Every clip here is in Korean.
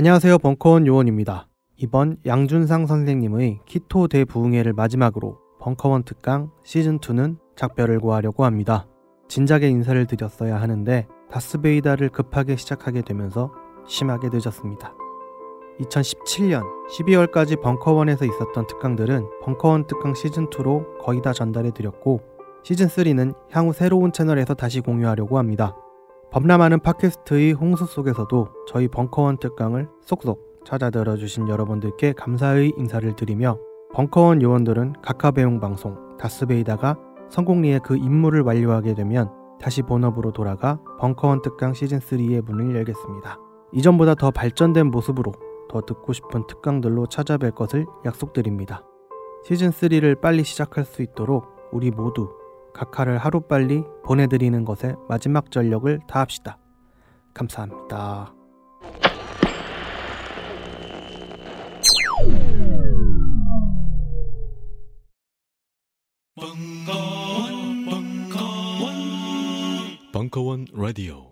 안녕하세요. 벙커원 요원입니다. 이번 양준상 선생님의 키토 대부흥회를 마지막으로 벙커원 특강 시즌2는 작별을 고하려고 합니다. 진작에 인사를 드렸어야 하는데 다스베이다를 급하게 시작하게 되면서 심하게 늦었습니다. 2017년 12월까지 벙커원에서 있었던 특강들은 벙커원 특강 시즌2로 거의 다 전달해 드렸고 시즌3는 향후 새로운 채널에서 다시 공유하려고 합니다. 범람하는 팟캐스트의 홍수 속에서도 저희 벙커원 특강을 쏙쏙 찾아 들어주신 여러분들께 감사의 인사를 드리며 벙커원 요원들은 각하배용 방송 다스베이다가 성공리의 그 임무를 완료하게 되면 다시 본업으로 돌아가 벙커원 특강 시즌3의 문을 열겠습니다. 이전보다 더 발전된 모습으로 더 듣고 싶은 특강들로 찾아뵐 것을 약속드립니다. 시즌3를 빨리 시작할 수 있도록 우리 모두 각하를 하루빨리 보내드리는 것에 마지막 전력을 다합시다. 감사합니다. 벙커원, 벙커원, 벙커원 라디오.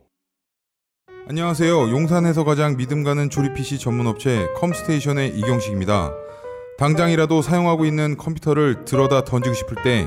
안녕하세요. 용산에서 가장 믿음 가는 조립 PC 전문 업체 컴스테이션의 이경식입니다. 당장이라도 사용하고 있는 컴퓨터를 들어다 던지고 싶을 때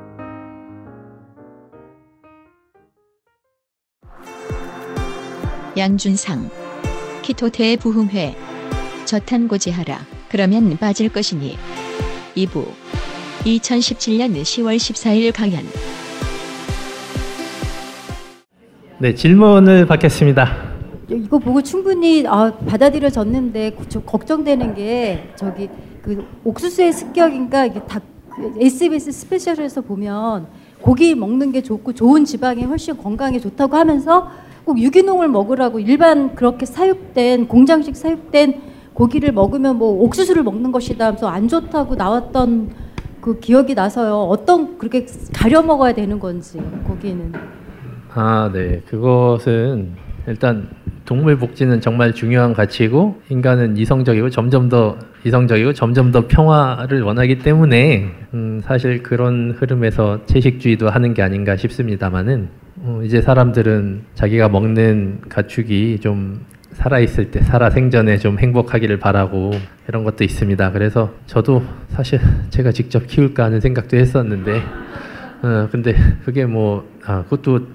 양준상. 키토 대부흥회. 저탄고지하라. 그러면 빠질 것이니. 2부. 2017년 10월 14일 강연. 네, 질문을 받겠습니다. 이거 보고 충분히 아, 받아들여졌는데 좀 걱정되는 게 저기 그 옥수수의 습격인가? 이게 다 SBS 스페셜에서 보면 고기 먹는 게 좋고 좋은 지방이 훨씬 건강에 좋다고 하면서 꼭 유기농을 먹으라고 일반 그렇게 사육된 공장식 사육된 고기를 먹으면 뭐 옥수수를 먹는 것이다 하면서 안 좋다고 나왔던 그 기억이 나서요. 어떤 그렇게 가려 먹어야 되는 건지 거기는. 아, 네. 그것은 일단 동물 복지는 정말 중요한 가치고 인간은 이성적이고 점점 더 이성적이고 점점 더 평화를 원하기 때문에 음, 사실 그런 흐름에서 채식주의도 하는 게 아닌가 싶습니다만은 어, 이제 사람들은 자기가 먹는 가축이 좀 살아있을 때 살아 생전에 좀 행복하기를 바라고 이런 것도 있습니다. 그래서 저도 사실 제가 직접 키울까 하는 생각도 했었는데 어, 근데 그게 뭐 아, 그것도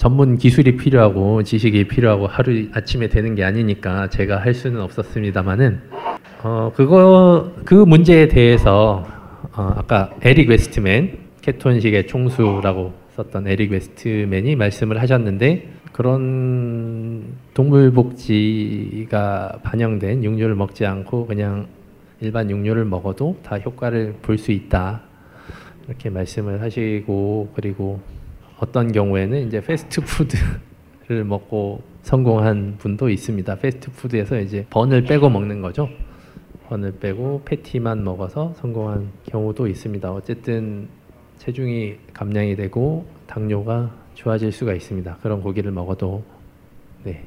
전문 기술이 필요하고 지식이 필요하고 하루 아침에 되는 게 아니니까 제가 할 수는 없었습니다만은 어 그거 그 문제에 대해서 어 아까 에릭 웨스트맨 케톤식의 총수라고 썼던 에릭 웨스트맨이 말씀을 하셨는데 그런 동물 복지가 반영된 육류를 먹지 않고 그냥 일반 육류를 먹어도 다 효과를 볼 수 있다. 이렇게 말씀을 하시고 그리고 어떤 경우에는 이제 패스트푸드를 먹고 성공한 분도 있습니다. 패스트푸드에서 이제 번을 빼고 먹는 거죠. 번을 빼고 패티만 먹어서 성공한 경우도 있습니다. 어쨌든 체중이 감량이 되고 당뇨가 좋아질 수가 있습니다. 그런 고기를 먹어도 네.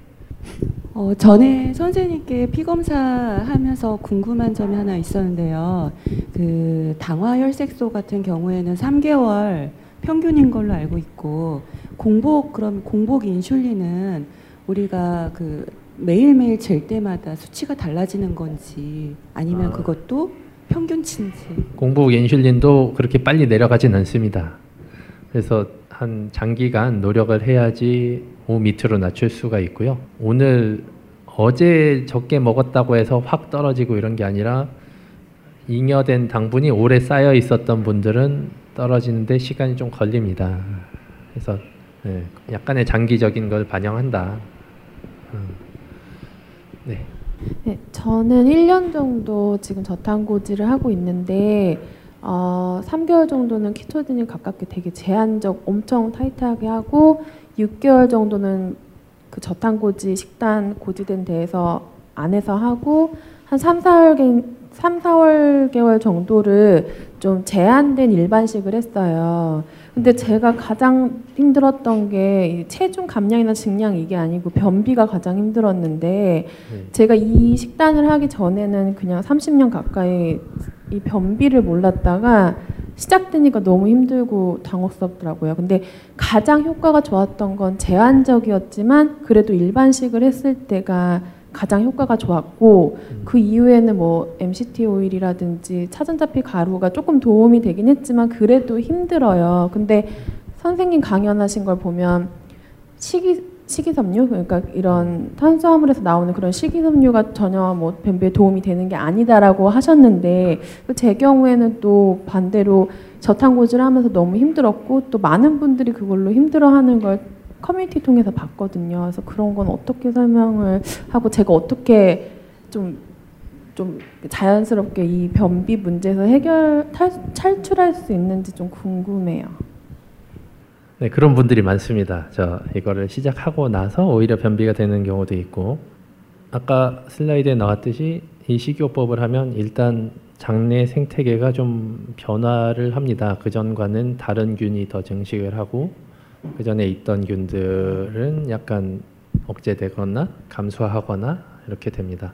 어, 전에 선생님께 피 검사하면서 궁금한 점이 하나 있었는데요. 그 당화 혈색소 같은 경우에는 3개월 평균인 걸로 알고 있고 공복 그럼 공복 인슐린은 우리가 그 매일매일 잴 때마다 수치가 달라지는 건지 아니면 아. 그것도 평균치인지 공복 인슐린도 그렇게 빨리 내려가진 않습니다. 그래서 한 장기간 노력을 해야지 5 밑으로 낮출 수가 있고요. 오늘 어제 적게 먹었다고 해서 확 떨어지고 이런 게 아니라 잉여된 당분이 오래 쌓여 있었던 분들은 떨어지는데 시간이 좀 걸립니다. 그래서 네, 약간의 장기적인 걸 반영한다. 음. 네. 네, 저는 1년 정도 지금 저탄고지를 하고 있는데 어, 3개월 정도는 키토제닉 가깝게 되게 제한적 엄청 타이트하게 하고 6개월 정도는 그 저탄고지 식단 고지된 데에서 안에서 하고 한 3, 4월 3, 4월 개월 정도를 좀 제한된 일반식을 했어요. 근데 제가 가장 힘들었던 게 체중 감량이나 증량 이게 아니고 변비가 가장 힘들었는데 제가 이 식단을 하기 전에는 그냥 30년 가까이 이 변비를 몰랐다가 시작되니까 너무 힘들고 당혹스럽더라고요. 근데 가장 효과가 좋았던 건 제한적이었지만 그래도 일반식을 했을 때가 가장 효과가 좋았고 그 이후에는 뭐 MCT 오일이라든지 차전자피 가루가 조금 도움이 되긴 했지만 그래도 힘들어요. 근데 선생님 강연하신 걸 보면 식이 식이섬유 그러니까 이런 탄수화물에서 나오는 그런 식이섬유가 전혀 뭐 변비에 도움이 되는 게 아니다라고 하셨는데 제 경우에는 또 반대로 저탄고지를 하면서 너무 힘들었고 또 많은 분들이 그걸로 힘들어하는 걸 커뮤니티 통해서 봤거든요. 그래서 그런 건 어떻게 설명을 하고 제가 어떻게 좀, 좀 자연스럽게 이 변비 문제에서 해결, 탈, 탈출할 수 있는지 좀 궁금해요. 네, 그런 분들이 많습니다. 저 이거를 시작하고 나서 오히려 변비가 되는 경우도 있고 아까 슬라이드에 나왔듯이 이 식이요법을 하면 일단 장내 생태계가 좀 변화를 합니다. 그 전과는 다른 균이 더 증식을 하고 그 전에 있던 균들은 약간 억제되거나 감소하거나 이렇게 됩니다.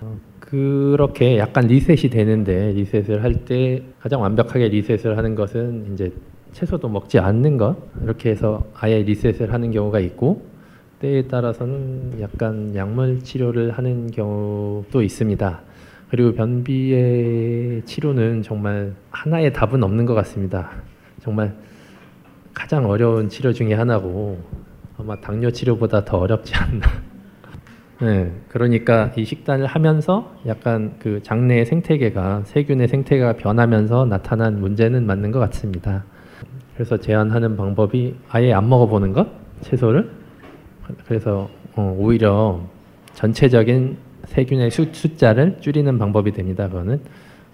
어, 그렇게 약간 리셋이 되는데 리셋을 할 때 가장 완벽하게 리셋을 하는 것은 이제 채소도 먹지 않는 것 이렇게 해서 아예 리셋을 하는 경우가 있고 때에 따라서는 약간 약물 치료를 하는 경우도 있습니다. 그리고 변비의 치료는 정말 하나의 답은 없는 것 같습니다. 정말 가장 어려운 치료 중에 하나고 아마 당뇨 치료보다 더 어렵지 않나. 네, 그러니까 이 식단을 하면서 약간 그 장내의 생태계가 세균의 생태계가 변하면서 나타난 문제는 맞는 것 같습니다. 그래서 제한하는 방법이 아예 안 먹어보는 것 채소를 그래서 어, 오히려 전체적인 세균의 수, 숫자를 줄이는 방법이 됩니다. 그거는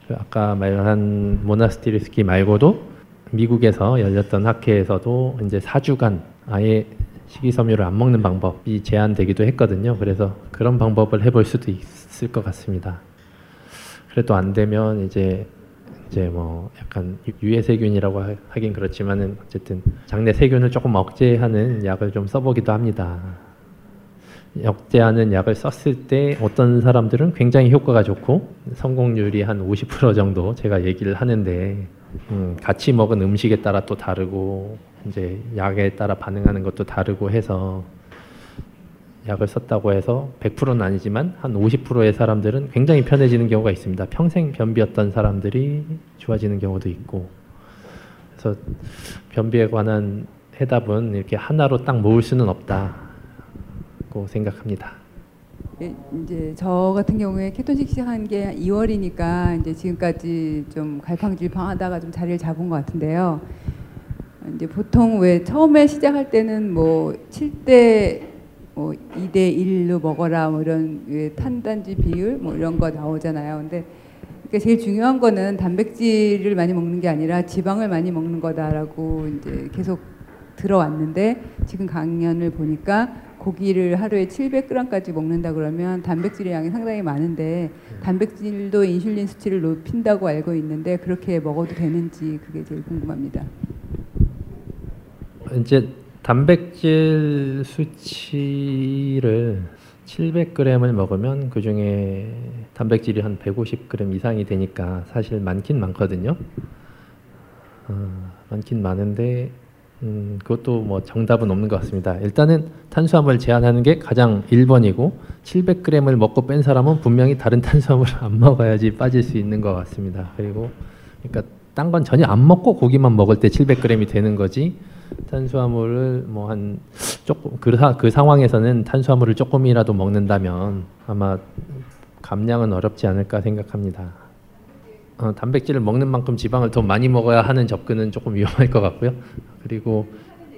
그 아까 말한 모나스티르스키 말고도 미국에서 열렸던 학회에서도 이제 4주간 아예 식이섬유를 안 먹는 방법이 제한되기도 했거든요. 그래서 그런 방법을 해볼 수도 있을 것 같습니다. 그래도 안 되면 이제 이제 뭐 약간 유해 세균이라고 하긴 그렇지만은 어쨌든 장내 세균을 조금 억제하는 약을 좀 써보기도 합니다. 억제하는 약을 썼을 때 어떤 사람들은 굉장히 효과가 좋고 성공률이 한 50% 정도 제가 얘기를 하는데 음, 같이 먹은 음식에 따라 또 다르고 이제 약에 따라 반응하는 것도 다르고 해서 약을 썼다고 해서 100%는 아니지만 한 50%의 사람들은 굉장히 편해지는 경우가 있습니다. 평생 변비였던 사람들이 좋아지는 경우도 있고 그래서 변비에 관한 해답은 이렇게 하나로 딱 모을 수는 없다고 생각합니다. 예, 이제 저 같은 경우에 케톤식 시작한 게 2월이니까 이제 지금까지 좀 갈팡질팡하다가 좀 자리를 잡은 것 같은데요. 이제 보통 왜 처음에 시작할 때는 뭐 7대 뭐 2대 1로 먹어라 뭐 이런 탄단지 비율 뭐 이런 거 나오잖아요. 근데 그러니까 제일 중요한 거는 단백질을 많이 먹는 게 아니라 지방을 많이 먹는 거다라고 이제 계속 들어왔는데 지금 강연을 보니까 고기를 하루에 700g까지 먹는다 그러면 단백질의 양이 상당히 많은데 단백질도 인슐린 수치를 높인다고 알고 있는데 그렇게 먹어도 되는지 그게 제일 궁금합니다. 이제 단백질 수치를 700g을 먹으면 그 중에 단백질이 한 150g 이상이 되니까 사실 많긴 많거든요. 어, 많긴 많은데 음, 그것도 뭐 정답은 없는 것 같습니다. 일단은 탄수화물 제한하는 게 가장 1번이고 700g을 먹고 뺀 사람은 분명히 다른 탄수화물을 안 먹어야지 빠질 수 있는 것 같습니다. 그리고 그러니까 딴 건 전혀 안 먹고 고기만 먹을 때 700g이 되는 거지 탄수화물을 뭐 한 조금 그, 그 상황에서는 탄수화물을 조금이라도 먹는다면 아마 감량은 어렵지 않을까 생각합니다. 어, 단백질을 먹는 만큼 지방을 더 많이 먹어야 하는 접근은 조금 위험할 것 같고요. 그리고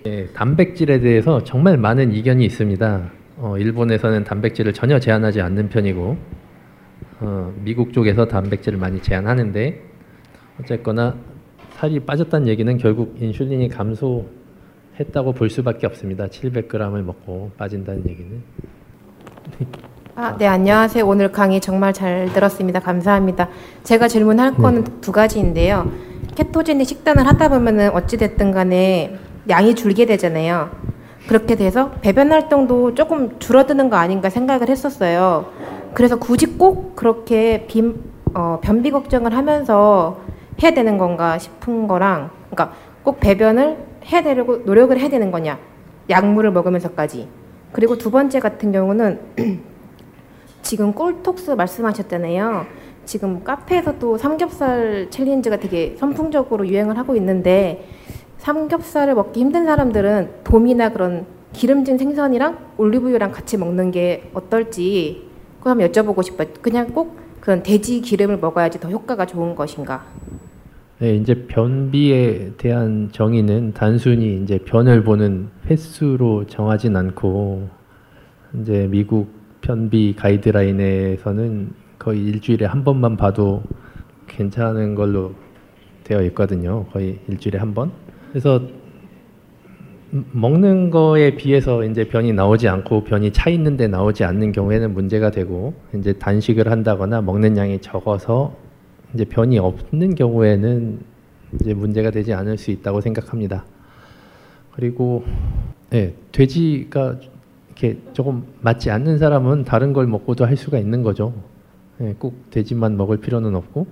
예, 단백질에 대해서 정말 많은 이견이 있습니다. 어, 일본에서는 단백질을 전혀 제한하지 않는 편이고 어, 미국 쪽에서 단백질을 많이 제한하는데 어쨌거나 살이 빠졌다는 얘기는 결국 인슐린이 감소했다고 볼 수밖에 없습니다. 700g을 먹고 빠진다는 얘기는. 아, 네, 안녕하세요. 오늘 강의 정말 잘 들었습니다. 감사합니다. 제가 질문할 거는 두 가지인데요. 케토제닉 식단을 하다 보면은 어찌됐든 간에 양이 줄게 되잖아요. 그렇게 돼서 배변 활동도 조금 줄어드는 거 아닌가 생각을 했었어요. 그래서 굳이 꼭 그렇게 비, 어, 변비 걱정을 하면서 해야 되는 건가 싶은 거랑, 그러니까 꼭 배변을 해야 되려고 노력을 해야 되는 거냐. 약물을 먹으면서까지. 그리고 두 번째 같은 경우는 지금 꿀톡스 말씀하셨잖아요. 지금 카페에서도 삼겹살 챌린지가 되게 선풍적으로 유행을 하고 있는데 삼겹살을 먹기 힘든 사람들은 돔이나 그런 기름진 생선이랑 올리브유랑 같이 먹는 게 어떨지 그거 한번 여쭤보고 싶어요. 그냥 꼭 그런 돼지 기름을 먹어야지 더 효과가 좋은 것인가? 네, 이제 변비에 대한 정의는 단순히 이제 변을 보는 횟수로 정하진 않고 이제 미국 변비 가이드라인에서는 거의 일주일에 한 번만 봐도 괜찮은 걸로 되어 있거든요. 거의 일주일에 한 번. 그래서 먹는 거에 비해서 이제 변이 나오지 않고 변이 차 있는데 나오지 않는 경우에는 문제가 되고 이제 단식을 한다거나 먹는 양이 적어서 이제 변이 없는 경우에는 이제 문제가 되지 않을 수 있다고 생각합니다. 그리고 네, 돼지가 이렇게 조금 맞지 않는 사람은 다른 걸 먹고도 할 수가 있는 거죠. 네, 꼭 돼지만 먹을 필요는 없고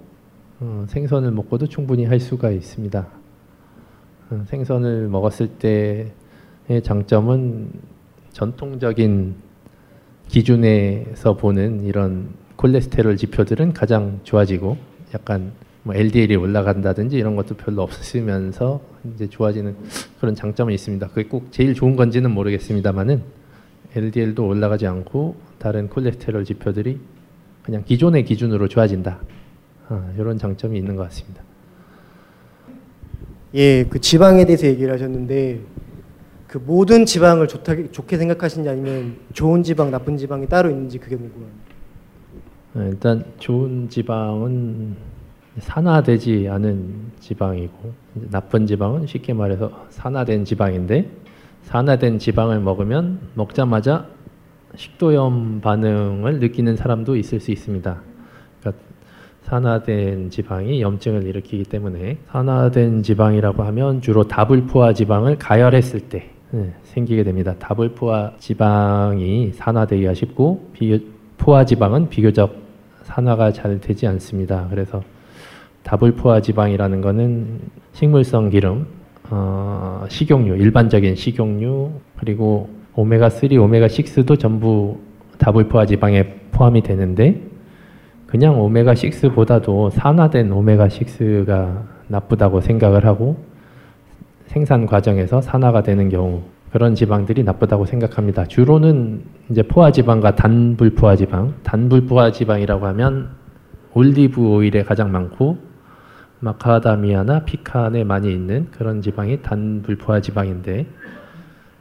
어, 생선을 먹고도 충분히 할 수가 있습니다. 어, 생선을 먹었을 때의 장점은 전통적인 기준에서 보는 이런 콜레스테롤 지표들은 가장 좋아지고 약간 뭐 LDL이 올라간다든지 이런 것도 별로 없으면서 이제 좋아지는 그런 장점은 있습니다. 그게 꼭 제일 좋은 건지는 모르겠습니다만은 LDL도 올라가지 않고 다른 콜레스테롤 지표들이 그냥 기존의 기준으로 좋아진다. 아, 이런 장점이 있는 것 같습니다. 예, 그 지방에 대해서 얘기를 하셨는데 그 모든 지방을 좋다, 좋게 생각하시는지 아니면 좋은 지방, 나쁜 지방이 따로 있는지 그게 궁금합니다. 네, 일단 좋은 지방은 산화되지 않은 지방이고 나쁜 지방은 쉽게 말해서 산화된 지방인데 산화된 지방을 먹으면 먹자마자 식도염 반응을 느끼는 사람도 있을 수 있습니다. 그러니까 산화된 지방이 염증을 일으키기 때문에 산화된 지방이라고 하면 주로 다불포화 지방을 가열했을 때 네, 생기게 됩니다. 다불포화 지방이 산화되기가 쉽고 포화 지방은 비교적 산화가 잘 되지 않습니다. 그래서 다불포화 지방이라는 것은 식물성 기름, 어, 식용유, 일반적인 식용유 그리고 오메가 3, 오메가 6도 전부 다불포화 지방에 포함이 되는데 그냥 오메가 6보다도 산화된 오메가 6가 나쁘다고 생각을 하고 생산 과정에서 산화가 되는 경우 그런 지방들이 나쁘다고 생각합니다. 주로는 이제 포화 지방과 단불 포화 지방, 단불 포화 지방이라고 하면 올리브 오일에 가장 많고 마카다미아나 피칸에 많이 있는 그런 지방이 단불 포화 지방인데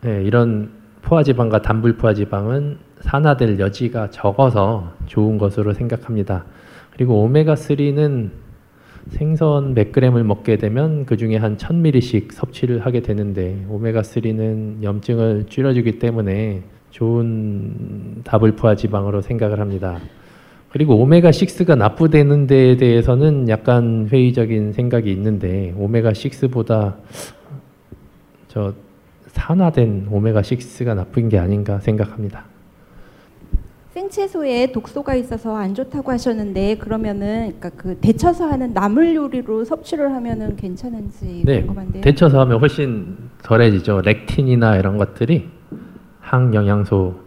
네, 이런 포화 지방과 단불 포화 지방은 산화될 여지가 적어서 좋은 것으로 생각합니다. 그리고 오메가 3는 생선 100g을 먹게 되면 그 중에 한 1000ml씩 섭취를 하게 되는데 오메가 3는 염증을 줄여주기 때문에 좋은 다불포화 지방으로 생각을 합니다. 그리고 오메가 6가 납부되는 데에 대해서는 약간 회의적인 생각이 있는데 오메가 6보다 저 산화된 오메가 6가 나쁜 게 아닌가 생각합니다. 생채소에 독소가 있어서 안 좋다고 하셨는데 그러면은 그러니까 그 데쳐서 하는 나물 요리로 섭취를 하면은 괜찮은지 네, 궁금한데요. 데쳐서 하면 훨씬 덜해지죠. 렉틴이나 이런 것들이 항영양소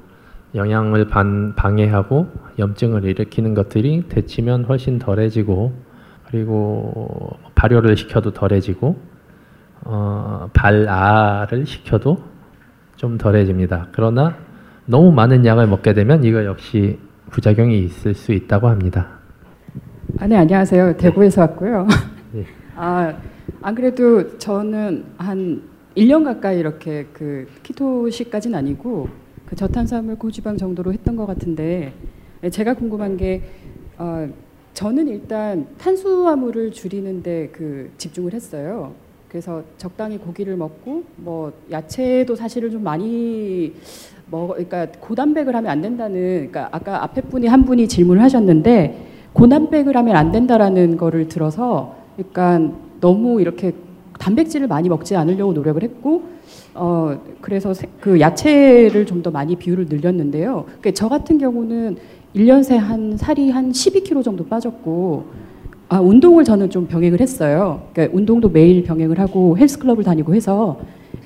영양을 반, 방해하고 염증을 일으키는 것들이 데치면 훨씬 덜해지고 그리고 발효를 시켜도 덜해지고 어, 발아를 시켜도 좀 덜해집니다. 그러나 너무 많은 양을 먹게 되면 이거 역시 부작용이 있을 수 있다고 합니다. 아, 네, 안녕하세요. 대구에서 왔고요. 네. 아, 안 그래도 저는 한 1년 가까이 이렇게 그 키토식까지는 아니고 그 저탄수화물 고지방 정도로 했던 것 같은데 제가 궁금한 게 어, 저는 일단 탄수화물을 줄이는데 그 집중을 했어요. 그래서 적당히 고기를 먹고 뭐 야채도 사실은 좀 많이 뭐 그러니까 고단백을 하면 안 된다는 그러니까 아까 앞에 분이 한 분이 질문을 하셨는데 고단백을 하면 안 된다라는 거를 들어서 그러니까 너무 이렇게 단백질을 많이 먹지 않으려고 노력을 했고 어 그래서 세- 그 야채를 좀 더 많이 비율을 늘렸는데요. 그러니까 저 같은 경우는 1년 새 한 살이 한 12kg 정도 빠졌고 아 운동을 저는 좀 병행을 했어요. 그러니까 운동도 매일 병행을 하고 헬스클럽을 다니고 해서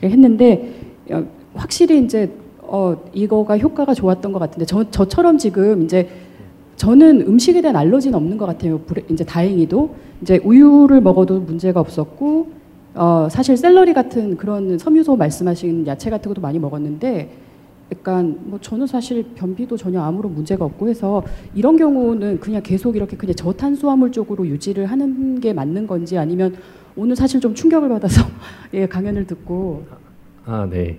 했는데 어, 확실히 이제 어 이거가 효과가 좋았던 것 같은데 저 저처럼 지금 이제 저는 음식에 대한 알러지는 없는 것 같아요. 이제 다행히도 이제 우유를 먹어도 문제가 없었고 어 사실 샐러리 같은 그런 섬유소 말씀하신 야채 같은 것도 많이 먹었는데 약간 뭐 저는 사실 변비도 전혀 아무런 문제가 없고 해서 이런 경우는 그냥 계속 이렇게 그냥 저탄수화물 쪽으로 유지를 하는 게 맞는 건지 아니면 오늘 사실 좀 충격을 받아서 예 강연을 듣고 아, 네.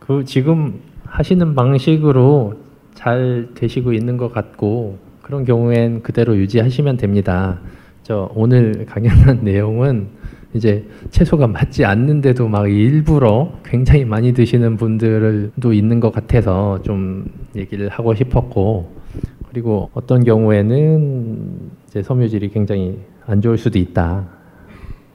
그 지금 하시는 방식으로 잘 되시고 있는 것 같고 그런 경우엔 그대로 유지하시면 됩니다. 저 오늘 강연한 내용은 이제 채소가 맞지 않는데도 막 일부러 굉장히 많이 드시는 분들도 있는 것 같아서 좀 얘기를 하고 싶었고 그리고 어떤 경우에는 이제 섬유질이 굉장히 안 좋을 수도 있다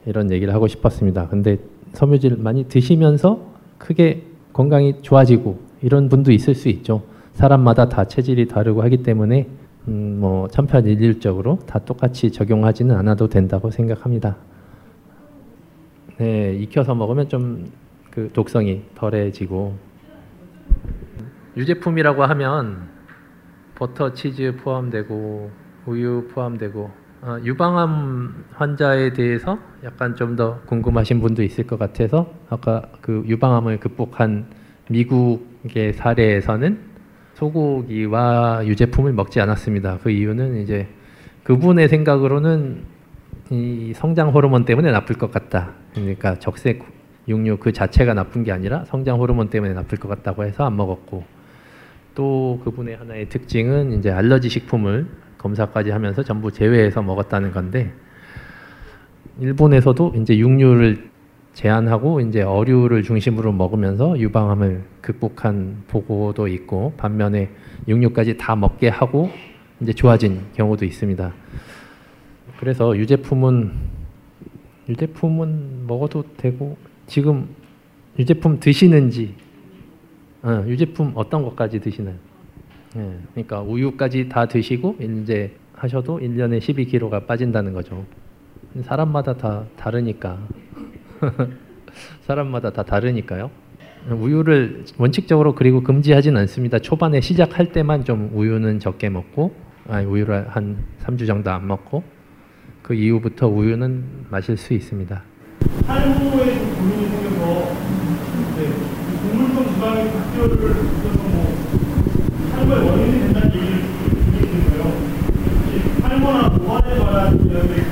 이런 얘기를 하고 싶었습니다. 근데 섬유질 많이 드시면서 크게 건강이 좋아지고 이런 분도 있을 수 있죠. 사람마다 다 체질이 다르고 하기 때문에 음, 뭐 천편일률적으로 다 똑같이 적용하지는 않아도 된다고 생각합니다. 네, 익혀서 먹으면 좀 그 독성이 덜해지고 유제품이라고 하면 버터, 치즈 포함되고 우유 포함되고 어, 유방암 환자에 대해서 약간 좀 더 궁금하신 분도 있을 것 같아서 아까 그 유방암을 극복한 미국의 사례에서는 소고기와 유제품을 먹지 않았습니다. 그 이유는 이제 그분의 생각으로는 이 성장 호르몬 때문에 나쁠 것 같다. 그러니까 적색 육류 그 자체가 나쁜 게 아니라 성장 호르몬 때문에 나쁠 것 같다고 해서 안 먹었고 또 그분의 하나의 특징은 이제 알러지 식품을 검사까지 하면서 전부 제외해서 먹었다는 건데 일본에서도 이제 육류를 제한하고 이제 어류를 중심으로 먹으면서 유방암을 극복한 보고도 있고 반면에 육류까지 다 먹게 하고 이제 좋아진 경우도 있습니다. 그래서 유제품은 유제품은 먹어도 되고 지금 유제품 드시는지 어, 유제품 어떤 것까지 드시나요? 예, 그러니까 우유까지 다 드시고 이제 하셔도 1년에 12kg가 빠진다는 거죠. 사람마다 다 다르니까. 사람마다 다 다르니까요. 우유를 원칙적으로 그리고 금지하진 않습니다. 초반에 시작할 때만 좀 우유는 적게 먹고, 아니 우유를 한 3주 정도 안 먹고, 그 이후부터 우유는 마실 수 있습니다. 탈모에 좀 고민이 생겨서 네, 동물성 지방의 각혈을 느껴서 뭐 탈모의 원인이 된다는 얘기를. 혹시 탈모나 노화에 관한 이야기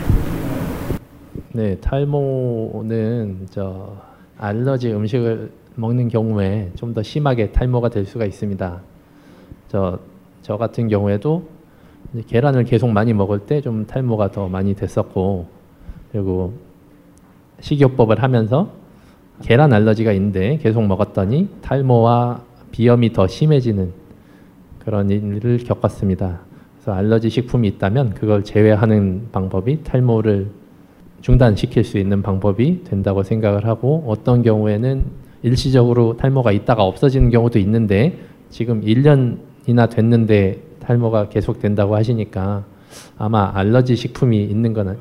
네, 탈모는 저 알러지 음식을 먹는 경우에 좀 더 심하게 탈모가 될 수가 있습니다. 저, 저 같은 경우에도 계란을 계속 많이 먹을 때 좀 탈모가 더 많이 됐었고, 그리고 식이요법을 하면서 계란 알러지가 있는데 계속 먹었더니 탈모와 비염이 더 심해지는 그런 일을 겪었습니다. 그래서 알러지 식품이 있다면 그걸 제외하는 방법이 탈모를 중단시킬 수 있는 방법이 된다고 생각을 하고 어떤 경우에는 일시적으로 탈모가 있다가 없어지는 경우도 있는데 지금 1년이나 됐는데 탈모가 계속 된다고 하시니까 아마 알러지 식품이 있는 거는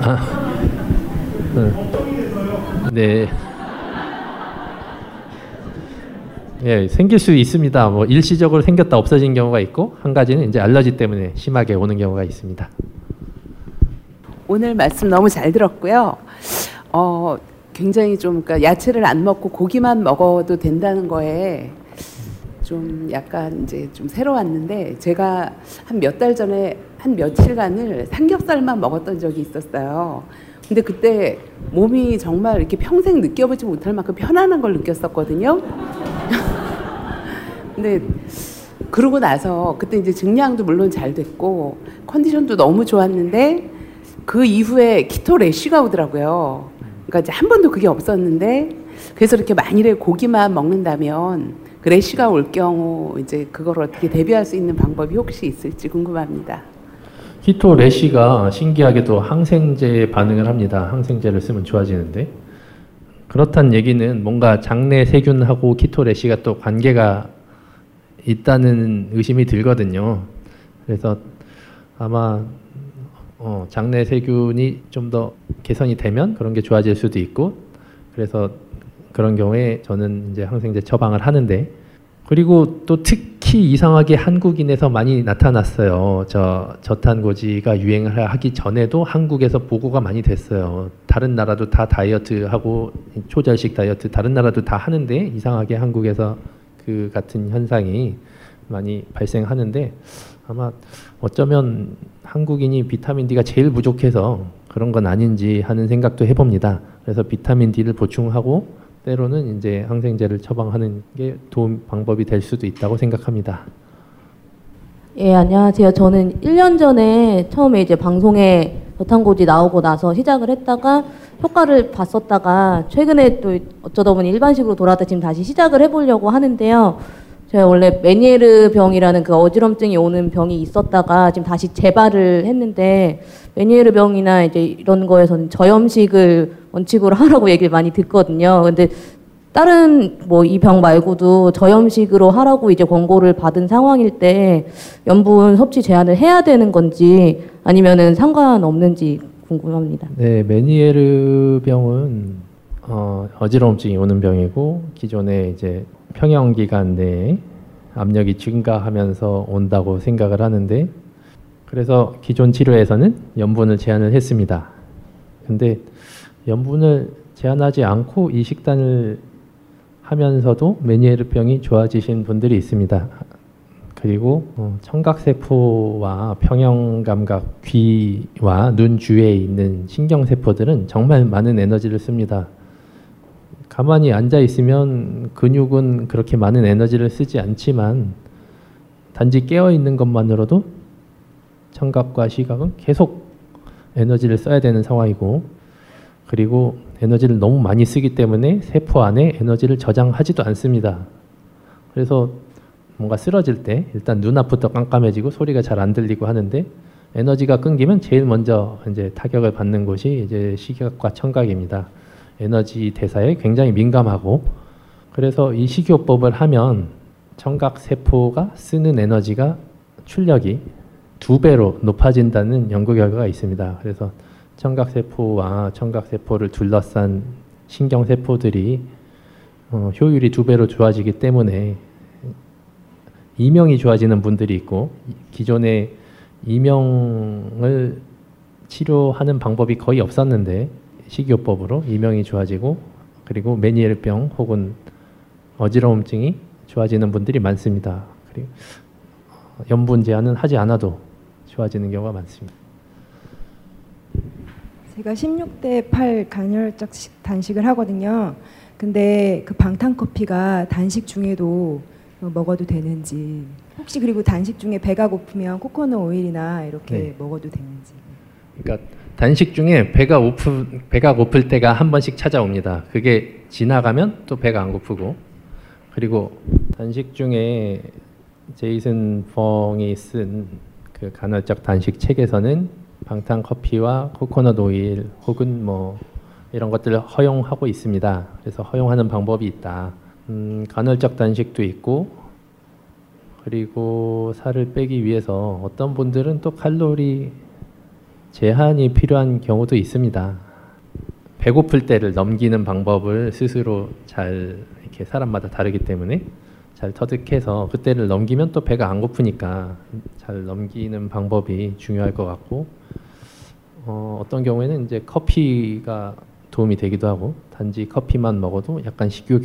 아, 네. 예, 생길 수 있습니다. 뭐 일시적으로 생겼다 없어진 경우가 있고 한 가지는 이제 알러지 때문에 심하게 오는 경우가 있습니다. 오늘 말씀 너무 잘 들었고요. 어, 굉장히 좀 그러니까 야채를 안 먹고 고기만 먹어도 된다는 거에 좀 약간 이제 좀 새로웠는데 제가 한 몇 달 전에 한 며칠간을 삼겹살만 먹었던 적이 있었어요. 근데 그때 몸이 정말 이렇게 평생 느껴보지 못할 만큼 편안한 걸 느꼈었거든요. 근데 그러고 나서 그때 이제 증량도 물론 잘 됐고 컨디션도 너무 좋았는데 그 이후에 키토 래쉬가 오더라고요. 그러니까 이제 한 번도 그게 없었는데 그래서 이렇게 만일에 고기만 먹는다면 그 래쉬가 올 경우 이제 그걸 어떻게 대비할 수 있는 방법이 혹시 있을지 궁금합니다. 키토 래쉬가 신기하게도 항생제에 반응을 합니다. 항생제를 쓰면 좋아지는데 그렇단 얘기는 뭔가 장내 세균하고 키토 래쉬가 또 관계가 있다는 의심이 들거든요. 그래서 아마 어, 장내 세균이 좀 더 개선이 되면 그런 게 좋아질 수도 있고 그래서 그런 경우에 저는 이제 항생제 처방을 하는데 그리고 또 특히 이상하게 한국인에서 많이 나타났어요. 저 저탄고지가 유행을 하기 전에도 한국에서 보고가 많이 됐어요. 다른 나라도 다 다이어트 하고 초절식 다이어트 다른 나라도 다 하는데 이상하게 한국에서 그 같은 현상이 많이 발생하는데 아마 어쩌면 한국인이 비타민 D가 제일 부족해서 그런 건 아닌지 하는 생각도 해봅니다. 그래서 비타민 D를 보충하고 때로는 이제 항생제를 처방하는 게 도움 방법이 될 수도 있다고 생각합니다. 예, 안녕하세요. 저는 1년 전에 처음에 이제 방송에 저탄고지 나오고 나서 시작을 했다가 효과를 봤었다가 최근에 또 어쩌다 보니 일반식으로 돌아다 지금 다시 시작을 해보려고 하는데요. 제가 원래 메니에르 병이라는 그 어지럼증이 오는 병이 있었다가 지금 다시 재발을 했는데 메니에르 병이나 이제 이런 거에서는 저염식을 원칙으로 하라고 얘기를 많이 듣거든요. 근데 다른 뭐 이 병 말고도 저염식으로 하라고 이제 권고를 받은 상황일 때 염분 섭취 제한을 해야 되는 건지 아니면은 상관없는지 궁금합니다. 네, 메니에르 병은 어, 어지러움증이 오는 병이고 기존에 이제 평형 기간 내에 압력이 증가하면서 온다고 생각을 하는데 그래서 기존 치료에서는 염분을 제한을 했습니다. 근데 염분을 제한하지 않고 이 식단을 하면서도 메니에르병이 좋아지신 분들이 있습니다. 그리고 어, 청각세포와 평형감각 귀와 눈 주위에 있는 신경세포들은 정말 많은 에너지를 씁니다. 가만히 앉아 있으면 근육은 그렇게 많은 에너지를 쓰지 않지만 단지 깨어 있는 것만으로도 청각과 시각은 계속 에너지를 써야 되는 상황이고 그리고 에너지를 너무 많이 쓰기 때문에 세포 안에 에너지를 저장하지도 않습니다. 그래서 뭔가 쓰러질 때 일단 눈앞부터 깜깜해지고 소리가 잘 안 들리고 하는데 에너지가 끊기면 제일 먼저 이제 타격을 받는 곳이 이제 시각과 청각입니다. 에너지 대사에 굉장히 민감하고 그래서 이 식이요법을 하면 청각 세포가 쓰는 에너지가 출력이 두 배로 높아진다는 연구 결과가 있습니다. 그래서 청각 세포와 청각 세포를 둘러싼 신경 세포들이 어, 효율이 두 배로 좋아지기 때문에 이명이 좋아지는 분들이 있고 기존에 이명을 치료하는 방법이 거의 없었는데 식이요법으로 이명이 좋아지고 그리고 메니엘병 혹은 어지러움증이 좋아지는 분들이 많습니다. 그리고 염분 제한은 하지 않아도 좋아지는 경우가 많습니다. 제가 16대 8 간헐적 단식을 하거든요. 근데 그 방탄 커피가 단식 중에도 먹어도 되는지 혹시 그리고 단식 중에 배가 고프면 코코넛 오일이나 이렇게 네. 먹어도 되는지. 그러니까 단식 중에 배가 고프 배가 고플 때가 한 번씩 찾아옵니다. 그게 지나가면 또 배가 안 고프고 그리고 단식 중에 제이슨 펑이 쓴 그 간헐적 단식 책에서는 방탄 커피와 코코넛 오일 혹은 뭐 이런 것들을 허용하고 있습니다. 그래서 허용하는 방법이 있다. 음, 간헐적 단식도 있고 그리고 살을 빼기 위해서 어떤 분들은 또 칼로리 제한이 필요한 경우도 있습니다. 배고플 때를 넘기는 방법을 스스로 잘 이렇게 사람마다 다르기 때문에 잘 터득해서 그때를 넘기면 또 배가 안 고프니까 잘 넘기는 방법이 중요할 것 같고 어, 어떤 경우에는 이제 커피가 도움이 되기도 하고 단지 커피만 먹어도 약간 식욕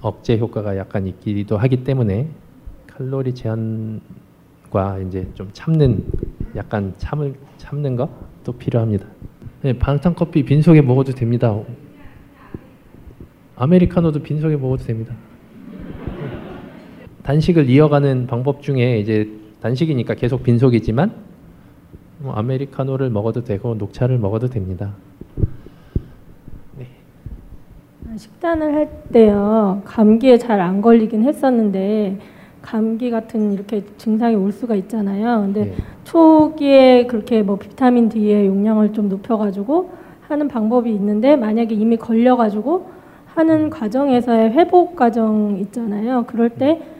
억제 효과가 약간 있기도 하기 때문에 칼로리 제한과 이제 좀 참는 약간 참을 참는 것도 필요합니다. 네, 방탄 커피 빈속에 먹어도 됩니다. 아메리카노도 빈속에 먹어도 됩니다. 단식을 이어가는 방법 중에 이제 단식이니까 계속 빈속이지만 뭐 아메리카노를 먹어도 되고 녹차를 먹어도 됩니다. 식단을 할 때요 감기에 잘 안 걸리긴 했었는데 감기 같은 이렇게 증상이 올 수가 있잖아요. 근데 네. 초기에 그렇게 뭐 비타민 D의 용량을 좀 높여가지고 하는 방법이 있는데 만약에 이미 걸려가지고 하는 과정에서의 회복 과정 있잖아요. 그럴 때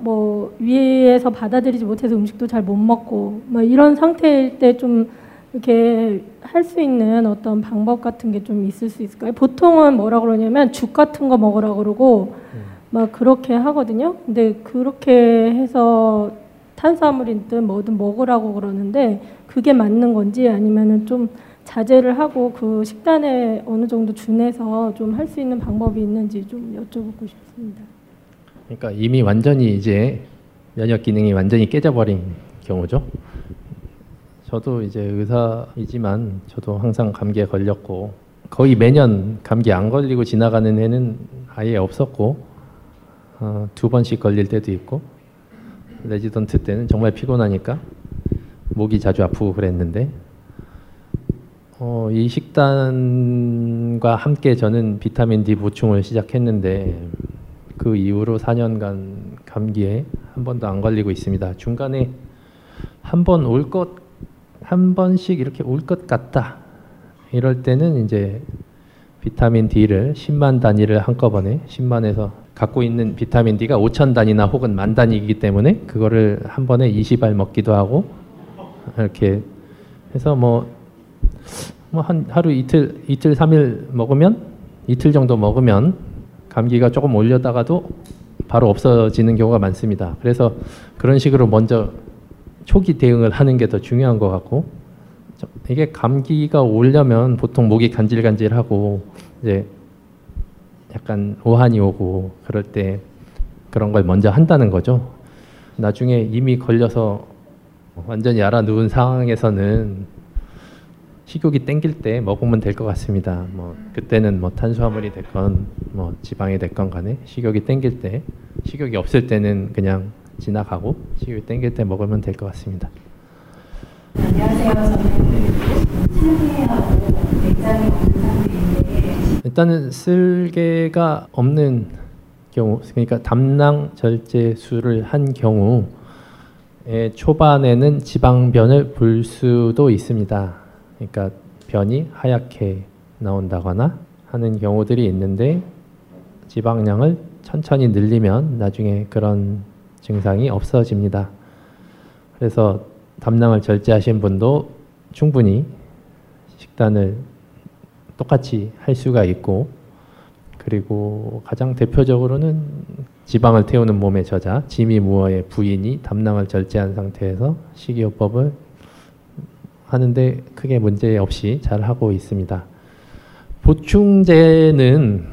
뭐 위에서 받아들이지 못해서 음식도 잘 못 먹고 뭐 이런 상태일 때 좀 이렇게 할 수 있는 어떤 방법 같은 게 좀 있을 수 있을까요? 보통은 뭐라 그러냐면 죽 같은 거 먹으라 그러고 막 그렇게 하거든요. 근데 그렇게 해서 탄수화물이든 뭐든 먹으라고 그러는데 그게 맞는 건지 아니면은 좀 자제를 하고 그 식단에 어느 정도 준해서 좀 할 수 있는 방법이 있는지 좀 여쭤보고 싶습니다. 그러니까 이미 완전히 이제 면역 기능이 완전히 깨져버린 경우죠. 저도 이제 의사이지만 저도 항상 감기에 걸렸고 거의 매년 감기 안 걸리고 지나가는 해는 아예 없었고 어, 두 번씩 걸릴 때도 있고 레지던트 때는 정말 피곤하니까 목이 자주 아프고 그랬는데 어, 이 식단과 함께 저는 비타민 D 보충을 시작했는데 그 이후로 4년간 감기에 한 번도 안 걸리고 있습니다. 중간에 한 번 올 것, 한 번씩 이렇게 올 것 같다. 이럴 때는 이제 비타민 D를 10만 단위를 한꺼번에 10만에서 갖고 있는 비타민 D가 5천 단위나 혹은 만 단위이기 때문에 그거를 한 번에 20알 먹기도 하고 이렇게 해서 뭐뭐한 하루 이틀 이틀 삼일 먹으면 이틀 정도 먹으면 감기가 조금 올려다가도 바로 없어지는 경우가 많습니다. 그래서 그런 식으로 먼저 초기 대응을 하는 게 더 중요한 것 같고 저- 이게 감기가 오려면 보통 목이 간질간질하고 이제 약간 오한이 오고 그럴 때 그런 걸 먼저 한다는 거죠. 나중에 이미 걸려서 완전히 알아 누운 상황에서는 식욕이 땡길 때 먹으면 될 것 같습니다. 뭐 그때는 뭐 탄수화물이 됐건 뭐 지방이 됐건 간에 식욕이 땡길 때 식욕이 없을 때는 그냥 지나가고 식욕이 땡길 때 먹으면 될 것 같습니다. 안녕하세요. 저는 산해하고 굉장히 없는 상태인데 일단은 쓸개가 없는 경우, 그러니까 담낭 절제술을 한 경우에 초반에는 지방변을 볼 수도 있습니다. 그러니까 변이 하얗게 나온다거나 하는 경우들이 있는데 지방량을 천천히 늘리면 나중에 그런 증상이 없어집니다. 그래서 담낭을 절제하신 분도 충분히 식단을 똑같이 할 수가 있고 그리고 가장 대표적으로는 지방을 태우는 몸의 저자 지미 무어의 부인이 담낭을 절제한 상태에서 식이요법을 하는데 크게 문제 없이 잘 하고 있습니다. 보충제는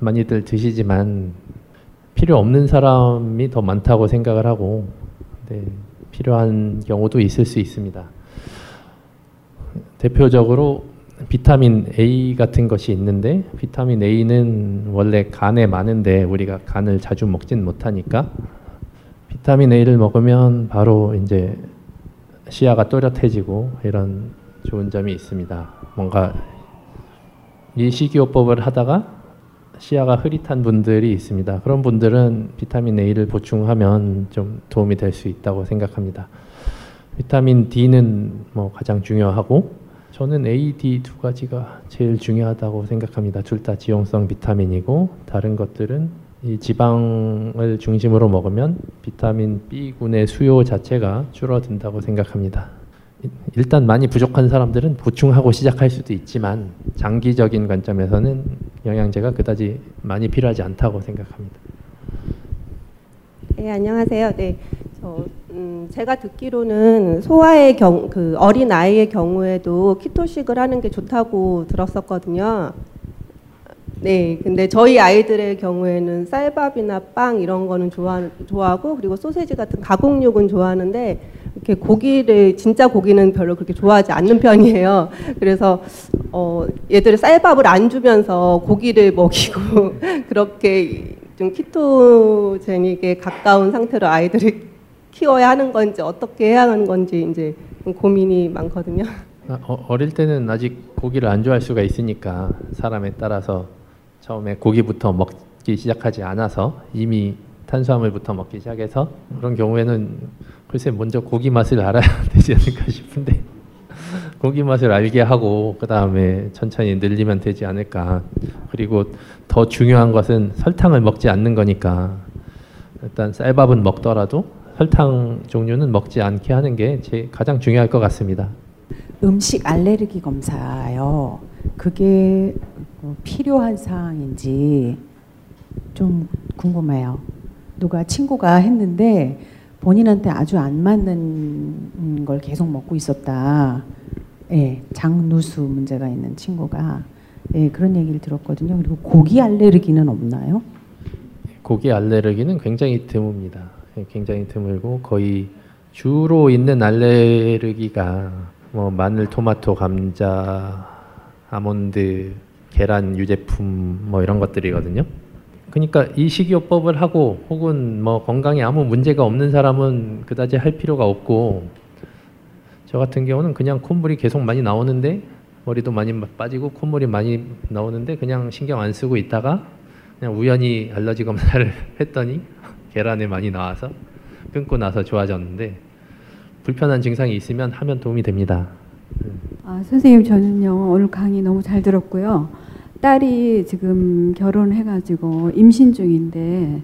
많이들 드시지만 필요 없는 사람이 더 많다고 생각을 하고 네, 필요한 경우도 있을 수 있습니다. 대표적으로 비타민 A 같은 것이 있는데 비타민 A는 원래 간에 많은데 우리가 간을 자주 먹진 못하니까 비타민 A를 먹으면 바로 이제 시야가 또렷해지고 이런 좋은 점이 있습니다. 뭔가 이 식이요법을 하다가 시야가 흐릿한 분들이 있습니다. 그런 분들은 비타민 A를 보충하면 좀 도움이 될 수 있다고 생각합니다. 비타민 D는 뭐 가장 중요하고 저는 A, D 두 가지가 제일 중요하다고 생각합니다. 둘 다 지용성 비타민이고 다른 것들은 이 지방을 중심으로 먹으면 비타민 B군의 수요 자체가 줄어든다고 생각합니다. 이- 일단 많이 부족한 사람들은 보충하고 시작할 수도 있지만 장기적인 관점에서는 영양제가 그다지 많이 필요하지 않다고 생각합니다. 네, 안녕하세요. 네. 저, 음, 제가 듣기로는 소아의 경, 그 어린 아이의 경우에도 키토식을 하는 게 좋다고 들었었거든요. 네, 근데 저희 아이들의 경우에는 쌀밥이나 빵 이런 거는 좋아, 좋아하고 그리고 소세지 같은 가공육은 좋아하는데 이렇게 고기를 진짜 고기는 별로 그렇게 좋아하지 않는 편이에요. 그래서 어, 얘들을 쌀밥을 안 주면서 고기를 먹이고 그렇게 좀 키토제닉에 가까운 상태로 아이들을 키워야 하는 건지 어떻게 해야 하는 건지 이제 좀 고민이 많거든요. 아, 어, 어릴 때는 아직 고기를 안 좋아할 수가 있으니까 사람에 따라서 처음에 고기부터 먹기 시작하지 않아서 이미 탄수화물부터 먹기 시작해서 그런 경우에는 글쎄 먼저 고기 맛을 알아야 되지 않을까 싶은데 고기 맛을 알게 하고 그 다음에 천천히 늘리면 되지 않을까. 그리고 더 중요한 것은 설탕을 먹지 않는 거니까 일단 쌀밥은 먹더라도 설탕 종류는 먹지 않게 하는 게 제 가장 중요할 것 같습니다. 음식 알레르기 검사요. 그게 어, 필요한 사항인지 좀 궁금해요. 누가 친구가 했는데 본인한테 아주 안 맞는 걸 계속 먹고 있었다. 예, 장누수 문제가 있는 친구가 예, 그런 얘기를 들었거든요. 그리고 고기 알레르기는 없나요? 고기 알레르기는 굉장히 드뭅니다. 예, 굉장히 드물고 거의 주로 있는 알레르기가 뭐 마늘, 토마토, 감자, 아몬드, 계란 유제품 뭐 이런 것들이거든요. 그러니까 이 식이요법을 하고 혹은 뭐 건강에 아무 문제가 없는 사람은 그다지 할 필요가 없고 저 같은 경우는 그냥 콧물이 계속 많이 나오는데 머리도 많이 빠지고 콧물이 많이 나오는데 그냥 신경 안 쓰고 있다가 그냥 우연히 알러지 검사를 했더니 계란에 많이 나와서 끊고 나서 좋아졌는데 불편한 증상이 있으면 하면 도움이 됩니다. 아, 선생님 저는요 오늘 강의 너무 잘 들었고요. 딸이 지금 결혼해가지고 임신 중인데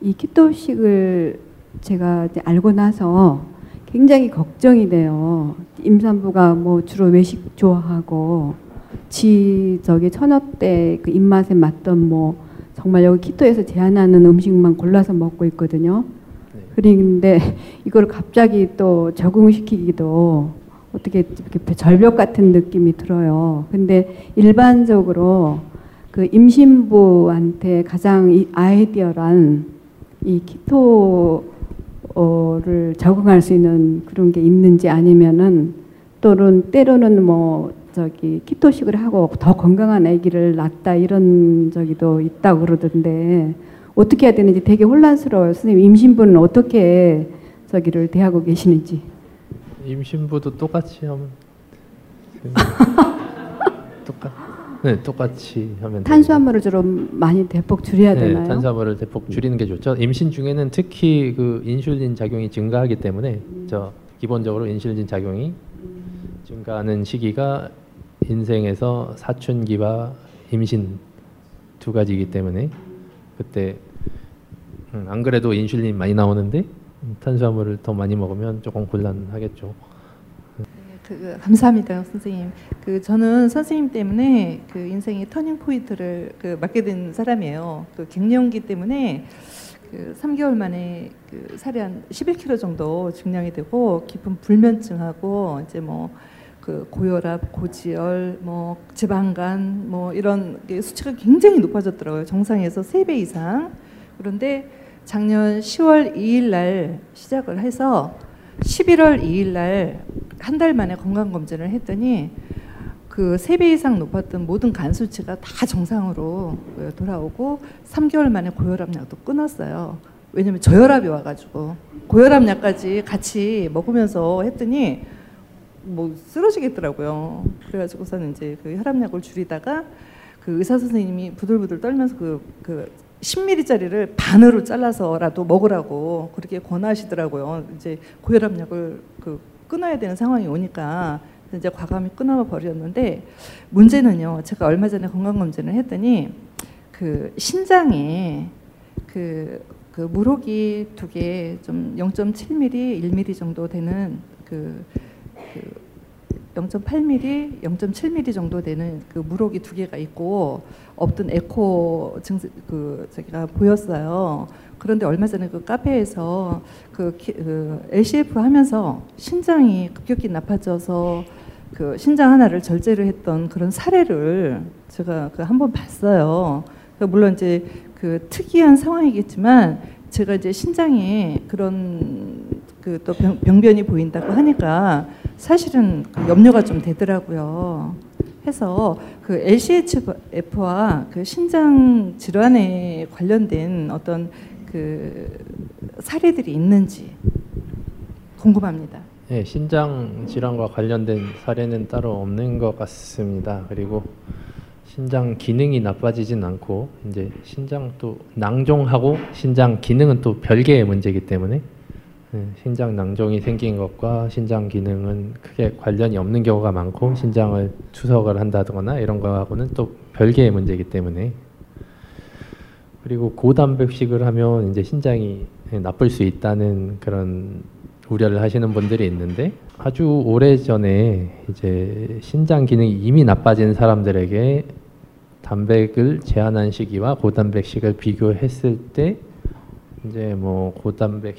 이 키토식을 제가 알고 나서 굉장히 걱정이 돼요. 임산부가 뭐 주로 외식 좋아하고 지 저기 처녀 때그 입맛에 맞던 뭐 정말 여기 키토에서 제안하는 음식만 골라서 먹고 있거든요. 그런데 이걸 갑자기 또 적응시키기도 어떻게 이렇게 절벽 같은 느낌이 들어요. 근데 일반적으로 그 임신부한테 가장 아이디어란 이 키토 어를 적응할 수 있는 그런 게 있는지 아니면은 또는 때로는 뭐 저기 키토식을 하고 더 건강한 아기를 낳다 이런 저기도 있다고 그러던데 어떻게 해야 되는지 되게 혼란스러워요. 선생님 임신부는 어떻게 저기를 대하고 계시는지. 임신부도 똑같이 하면 똑같 네 똑같이 하면 탄수화물을 좀 많이 대폭 줄여야 네, 되나요? 탄수화물을 대폭 줄이는 게 좋죠. 임신 중에는 특히 그 인슐린 작용이 증가하기 때문에 저 기본적으로 인슐린 작용이 증가하는 시기가 인생에서 사춘기와 임신 두 가지이기 때문에 그때 음, 안 그래도 인슐린 많이 나오는데 탄수화물을 더 많이 먹으면 조금 곤란하겠죠. 그 감사합니다, 선생님. 그 저는 선생님 때문에 그 인생의 터닝 포인트를 그 맞게 된 사람이에요. 그 갱년기 때문에 그 3개월 만에 그 살이 한 11kg 정도 증량이 되고 깊은 불면증하고 이제 뭐 그 고혈압, 고지혈, 뭐 지방간 뭐 이런 게 수치가 굉장히 높아졌더라고요. 정상에서 3배 이상. 그런데 작년 10월 2일 날 시작을 해서 11월 2일 날 한 달 만에 건강 검진을 했더니 그 3배 이상 높았던 모든 간 수치가 다 정상으로 돌아오고 3개월 만에 고혈압 약도 끊었어요. 왜냐면 저혈압이 와가지고 고혈압 약까지 같이 먹으면서 했더니 뭐 쓰러지겠더라고요. 그래가지고서는 이제 그 혈압약을 줄이다가 그 의사 선생님이 부들부들 떨면서 그, 그 10ml짜리를 반으로 잘라서라도 먹으라고 그렇게 권하시더라고요. 이제 고혈압약을 그 끊어야 되는 상황이 오니까 이제 과감히 끊어 버렸는데 문제는요. 제가 얼마 전에 건강 검진을 했더니 그 신장에 그, 그 물혹이 두 개 좀 0.7mm, 1mm 정도 되는 그, 그 0.8mm, 0.7mm 정도 되는 그 물혹이 두 개가 있고 없던 에코 증세 그 저기가 보였어요. 그런데 얼마 전에 그 카페에서 그, 키, 그 LCF 하면서 신장이 급격히 나빠져서 그 신장 하나를 절제를 했던 그런 사례를 제가 그 한번 봤어요. 물론 이제 그 특이한 상황이겠지만 제가 이제 신장에 그런 그 또 병변이 보인다고 하니까 사실은 그 염려가 좀 되더라고요. 해서 그 LCHF와 그 신장 질환에 관련된 어떤 그 사례들이 있는지 궁금합니다. 네, 신장 질환과 관련된 사례는 따로 없는 것 같습니다. 그리고 신장 기능이 나빠지진 않고 이제 신장 또 낭종하고 신장 기능은 또 별개의 문제이기 때문에 예, 신장 낭종이 생긴 것과 신장 기능은 크게 관련이 없는 경우가 많고 신장을 투석을 한다거나 이런 거하고는 또 별개의 문제이기 때문에 그리고 고단백식을 하면 이제 신장이 나쁠 수 있다는 그런 우려를 하시는 분들이 있는데 아주 오래 전에 이제 신장 기능이 이미 나빠진 사람들에게 단백을 제한한 시기와 고단백식을 비교했을 때 이제 뭐 고단백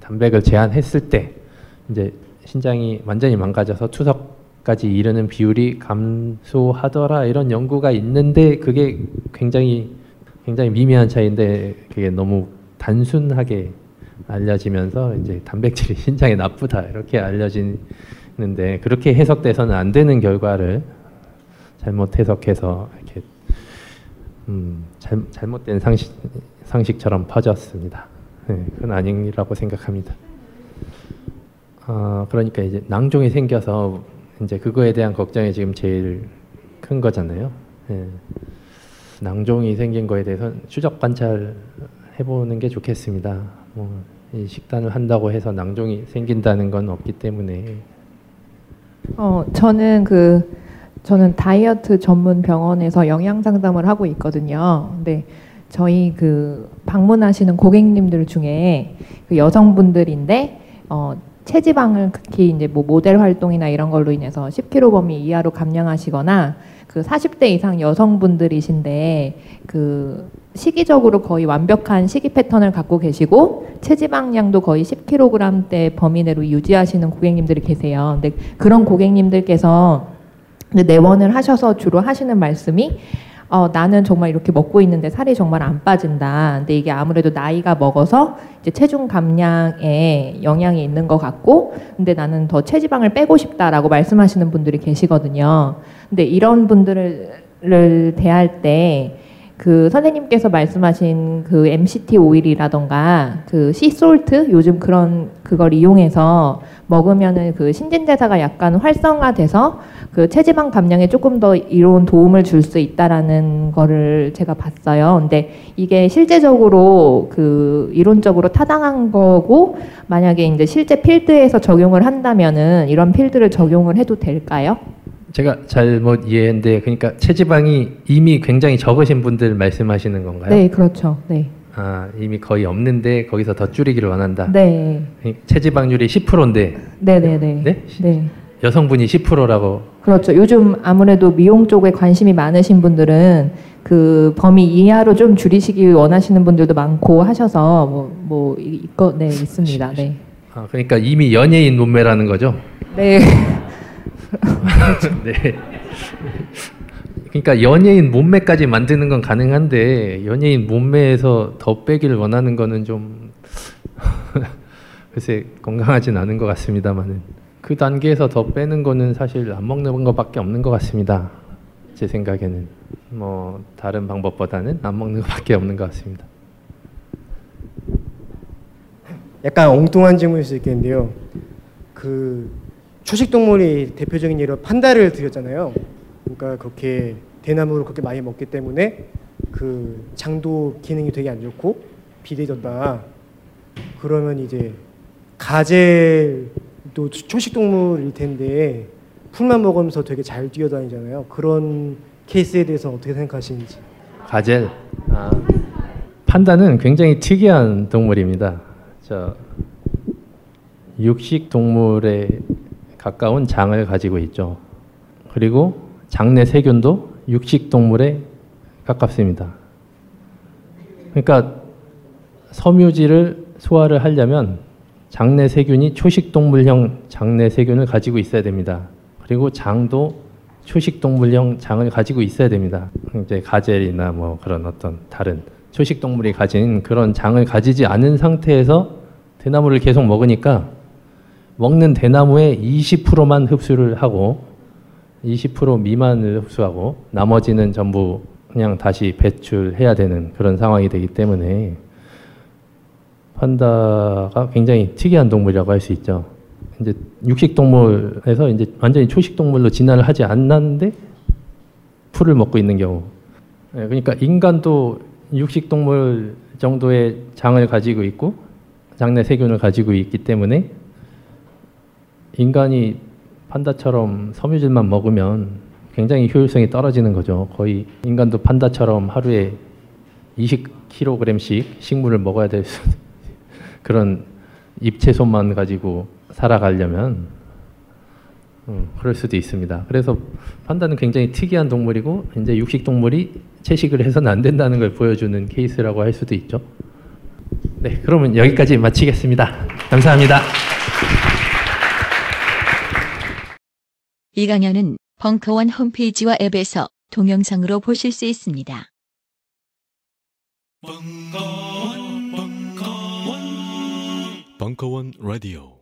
단백을 제한했을 때 이제 신장이 완전히 망가져서 투석까지 이르는 비율이 감소하더라 이런 연구가 있는데 그게 굉장히 굉장히 미미한 차이인데 그게 너무 단순하게 알려지면서 이제 단백질이 신장에 나쁘다 이렇게 알려지는데 그렇게 해석돼서는 안 되는 결과를 잘못 해석해서 이렇게 음, 잘, 잘못된 상식 상식처럼 퍼졌습니다. 네, 그건 아니라고 생각합니다. 어, 그러니까 이제 낭종이 생겨서 이제 그거에 대한 걱정이 지금 제일 큰 거잖아요. 네. 낭종이 생긴 거에 대해서 추적 관찰 해보는 게 좋겠습니다. 뭐, 이 식단을 한다고 해서 낭종이 생긴다는 건 없기 때문에 어, 저는 그 저는 다이어트 전문 병원에서 영양 상담을 하고 있거든요. 근데 저희 그 방문하시는 고객님들 중에 그 여성분들인데 어, 체지방을 특히 이제 뭐 모델 활동이나 이런 걸로 인해서 10kg 범위 이하로 감량하시거나 그 40대 이상 여성분들이신데 그 시기적으로 거의 완벽한 식이 패턴을 갖고 계시고 체지방량도 거의 10kg대 범위 내로 유지하시는 고객님들이 계세요. 근데 그런 고객님들께서 내원을 하셔서 주로 하시는 말씀이 어, 나는 정말 이렇게 먹고 있는데 살이 정말 안 빠진다. 근데 이게 아무래도 나이가 먹어서 이제 체중 감량에 영향이 있는 것 같고, 근데 나는 더 체지방을 빼고 싶다라고 말씀하시는 분들이 계시거든요. 근데 이런 분들을 대할 때, 그 선생님께서 말씀하신 그 MCT 오일이라던가 그 씨솔트 요즘 그런 그걸 이용해서 먹으면은 그 신진대사가 약간 활성화돼서 그 체지방 감량에 조금 더 이로운 도움을 줄 수 있다라는 거를 제가 봤어요. 근데 이게 실제적으로 그 이론적으로 타당한 거고 만약에 이제 실제 필드에서 적용을 한다면은 이런 필드를 적용을 해도 될까요? 제가 잘못 이해했는데 그러니까 체지방이 이미 굉장히 적으신 분들 말씀하시는 건가요? 네, 그렇죠. 네. 아 이미 거의 없는데 거기서 더 줄이기를 원한다. 네. 체지방률이 10%인데. 네, 네, 네. 네? 네. 여성분이 10%라고. 그렇죠. 요즘 아무래도 미용 쪽에 관심이 많으신 분들은 그 범위 이하로 좀 줄이시기 원하시는 분들도 많고 하셔서 뭐, 뭐 이거 네 있습니다. 네. 아 그러니까 이미 연예인 몸매라는 거죠? 네. 네. 그러니까 연예인 몸매까지 만드는 건 가능한데 연예인 몸매에서 더 빼기를 원하는 거는 좀 글쎄 건강하진 않은 것 같습니다만은 그 단계에서 더 빼는 거는 사실 안 먹는 것밖에 없는 것 같습니다. 제 생각에는 뭐 다른 방법보다는 안 먹는 것밖에 없는 것 같습니다. 약간 엉뚱한 질문일 수 있겠는데요. 그 초식 동물이 대표적인 예로 판다를 드렸잖아요. 그러니까 그렇게 대나무를 그렇게 많이 먹기 때문에 그 장도 기능이 되게 안 좋고 비대해졌다. 그러면 이제 가젤도 초식 동물일 텐데 풀만 먹으면서 되게 잘 뛰어다니잖아요. 그런 케이스에 대해서 어떻게 생각하시는지. 가젤. 아, 판다는 굉장히 특이한 동물입니다. 저 육식 동물에 가까운 장을 가지고 있죠. 그리고 장내 세균도 육식 동물에 가깝습니다. 그러니까 섬유질을 소화를 하려면 장내 세균이 초식 동물형 장내 세균을 가지고 있어야 됩니다. 그리고 장도 초식 동물형 장을 가지고 있어야 됩니다. 이제 가젤이나 뭐 그런 어떤 다른 초식 동물이 가진 그런 장을 가지지 않은 상태에서 대나무를 계속 먹으니까 먹는 대나무의 20%만 흡수를 하고 20% 미만을 흡수하고 나머지는 전부 그냥 다시 배출해야 되는 그런 상황이 되기 때문에 판다가 굉장히 특이한 동물이라고 할 수 있죠. 이제 육식 동물에서 이제 완전히 초식 동물로 진화를 하지 않았는데 풀을 먹고 있는 경우. 예, 그러니까 인간도 육식 동물 정도의 장을 가지고 있고 장내 세균을 가지고 있기 때문에 인간이 판다처럼 섬유질만 먹으면 굉장히 효율성이 떨어지는 거죠. 거의 인간도 판다처럼 하루에 20kg씩 식물을 먹어야 될 수, 그런 잎채소만 가지고 살아가려면 음, 그럴 수도 있습니다. 그래서 판다는 굉장히 특이한 동물이고 이제 육식 동물이 채식을 해서는 안 된다는 걸 보여주는 케이스라고 할 수도 있죠. 네, 그러면 여기까지 마치겠습니다. 감사합니다. 이 강연은 벙커원 홈페이지와 앱에서 동영상으로 보실 수 있습니다. 벙커원 라디오